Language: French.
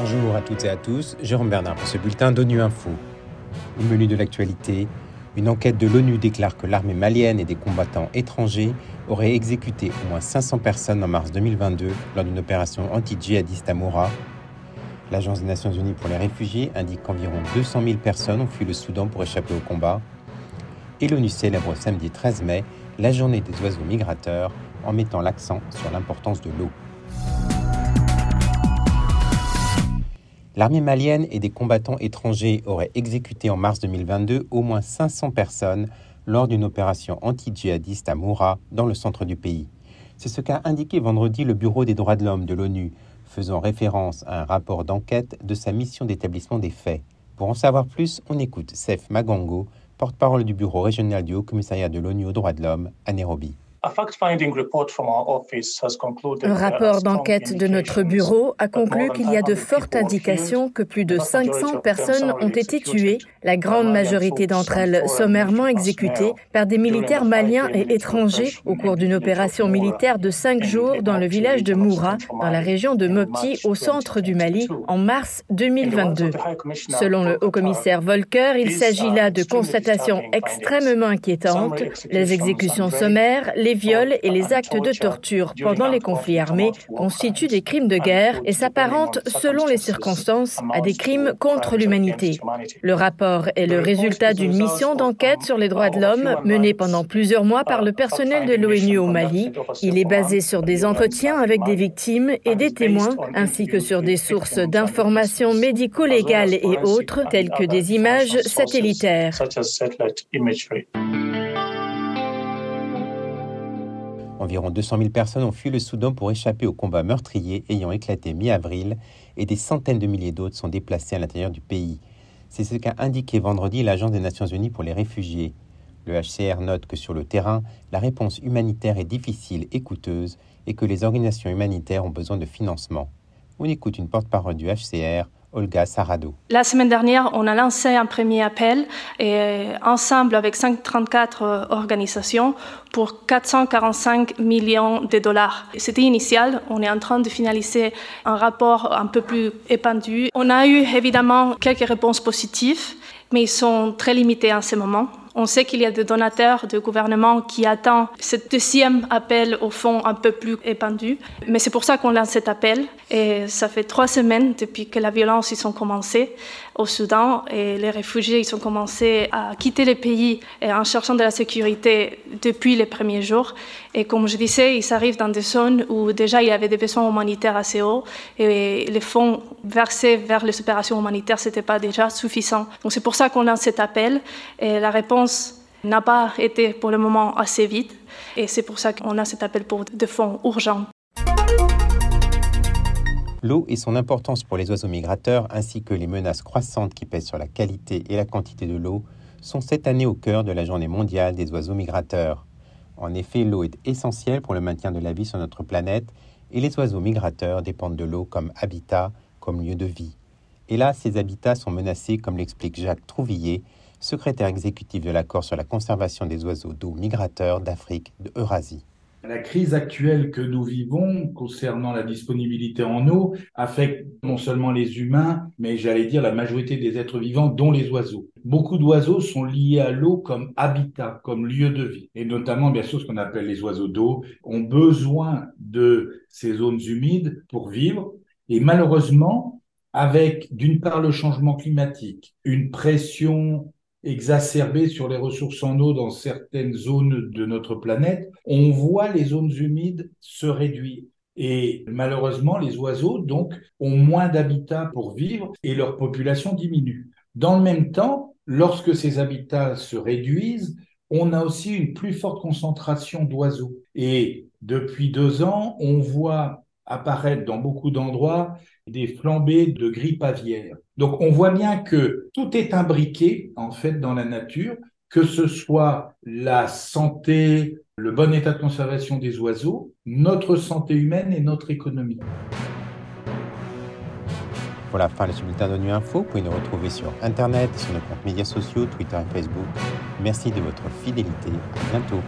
Bonjour à toutes et à tous, Jérôme Bernard pour ce bulletin d'ONU Info. Au menu de l'actualité, une enquête de l'ONU déclare que l'armée malienne et des combattants étrangers auraient exécuté au moins 500 personnes en mars 2022 lors d'une opération anti-djihadiste à Moura. L'Agence des Nations Unies pour les réfugiés indique qu'environ 200 000 personnes ont fui le Soudan pour échapper au combat. Et l'ONU célèbre samedi 13 mai la journée des oiseaux migrateurs en mettant l'accent sur l'importance de l'eau. L'armée malienne et des combattants étrangers auraient exécuté en mars 2022 au moins 500 personnes lors d'une opération anti-djihadiste à Moura, dans le centre du pays. C'est ce qu'a indiqué vendredi le Bureau des droits de l'homme de l'ONU, faisant référence à un rapport d'enquête de sa mission d'établissement des faits. Pour en savoir plus, on écoute Sef Magango, porte-parole du Bureau régional du Haut Commissariat de l'ONU aux droits de l'homme à Nairobi. Un rapport d'enquête de notre bureau a conclu qu'il y a de fortes indications que plus de 500 personnes ont été tuées, la grande majorité d'entre elles sommairement exécutées par des militaires maliens et étrangers au cours d'une opération militaire de cinq jours dans le village de Moura, dans la région de Mopti, au centre du Mali, en mars 2022. Selon le haut-commissaire Volker, il s'agit là de constatations extrêmement inquiétantes. Les exécutions sommaires, les viols et les actes de torture pendant les conflits armés constituent des crimes de guerre et s'apparentent, selon les circonstances, à des crimes contre l'humanité. Le rapport est le résultat d'une mission d'enquête sur les droits de l'homme menée pendant plusieurs mois par le personnel de l'ONU au Mali. Il est basé sur des entretiens avec des victimes et des témoins, ainsi que sur des sources d'informations médico-légales et autres, telles que des images satellitaires. Environ 200 000 personnes ont fui le Soudan pour échapper au combat meurtrier ayant éclaté mi-avril et des centaines de milliers d'autres sont déplacés à l'intérieur du pays. C'est ce qu'a indiqué vendredi l'Agence des Nations Unies pour les réfugiés. Le HCR note que sur le terrain, la réponse humanitaire est difficile et coûteuse et que les organisations humanitaires ont besoin de financement. On écoute une porte-parole du HCR, Olga. La semaine dernière, on a lancé un premier appel et ensemble avec 534 organisations pour 445 millions de dollars. C'était initial. On est en train de finaliser un rapport un peu plus épandu. On a eu évidemment quelques réponses positives, mais ils sont très limités en ce moment. On sait qu'il y a des donateurs de gouvernement qui attendent ce deuxième appel au fond un peu plus épandu. Mais c'est pour ça qu'on lance cet appel. Et ça fait trois semaines depuis que la violence ils ont commencé au Soudan et les réfugiés ils ont commencé à quitter le pays en cherchant de la sécurité depuis les premiers jours. Et comme je disais, ils arrivent dans des zones où déjà il y avait des besoins humanitaires assez hauts et les fonds versés vers les opérations humanitaires c'était pas déjà suffisant. Donc c'est pour ça qu'on lance cet appel. Et la réponse n'a pas été pour le moment assez vite et c'est pour ça qu'on a cet appel pour des fonds urgents. L'eau et son importance pour les oiseaux migrateurs ainsi que les menaces croissantes qui pèsent sur la qualité et la quantité de l'eau sont cette année au cœur de la journée mondiale des oiseaux migrateurs. En effet, l'eau est essentielle pour le maintien de la vie sur notre planète et les oiseaux migrateurs dépendent de l'eau comme habitat, comme lieu de vie. Et là, ces habitats sont menacés, comme l'explique Jacques Trouvillier, secrétaire exécutif de l'accord sur la conservation des oiseaux d'eau migrateurs d'Afrique de Eurasie. La crise actuelle que nous vivons concernant la disponibilité en eau affecte non seulement les humains, mais j'allais dire la majorité des êtres vivants, dont les oiseaux. Beaucoup d'oiseaux sont liés à l'eau comme habitat, comme lieu de vie. Et notamment, bien sûr, ce qu'on appelle les oiseaux d'eau ont besoin de ces zones humides pour vivre. Et malheureusement, avec d'une part le changement climatique, une pression exacerbée sur les ressources en eau dans certaines zones de notre planète, on voit les zones humides se réduire. Et malheureusement, les oiseaux, donc, ont moins d'habitats pour vivre et leur population diminue. Dans le même temps, lorsque ces habitats se réduisent, on a aussi une plus forte concentration d'oiseaux. Et depuis deux ans, on voit apparaître dans beaucoup d'endroits des flambées de grippe aviaire. Donc on voit bien que tout est imbriqué en fait dans la nature, que ce soit la santé, le bon état de conservation des oiseaux, notre santé humaine et notre économie. Voilà, fin de ce bulletin d'ONU Info. Vous pouvez nous retrouver sur Internet, sur nos comptes médias sociaux, Twitter et Facebook. Merci de votre fidélité. À bientôt.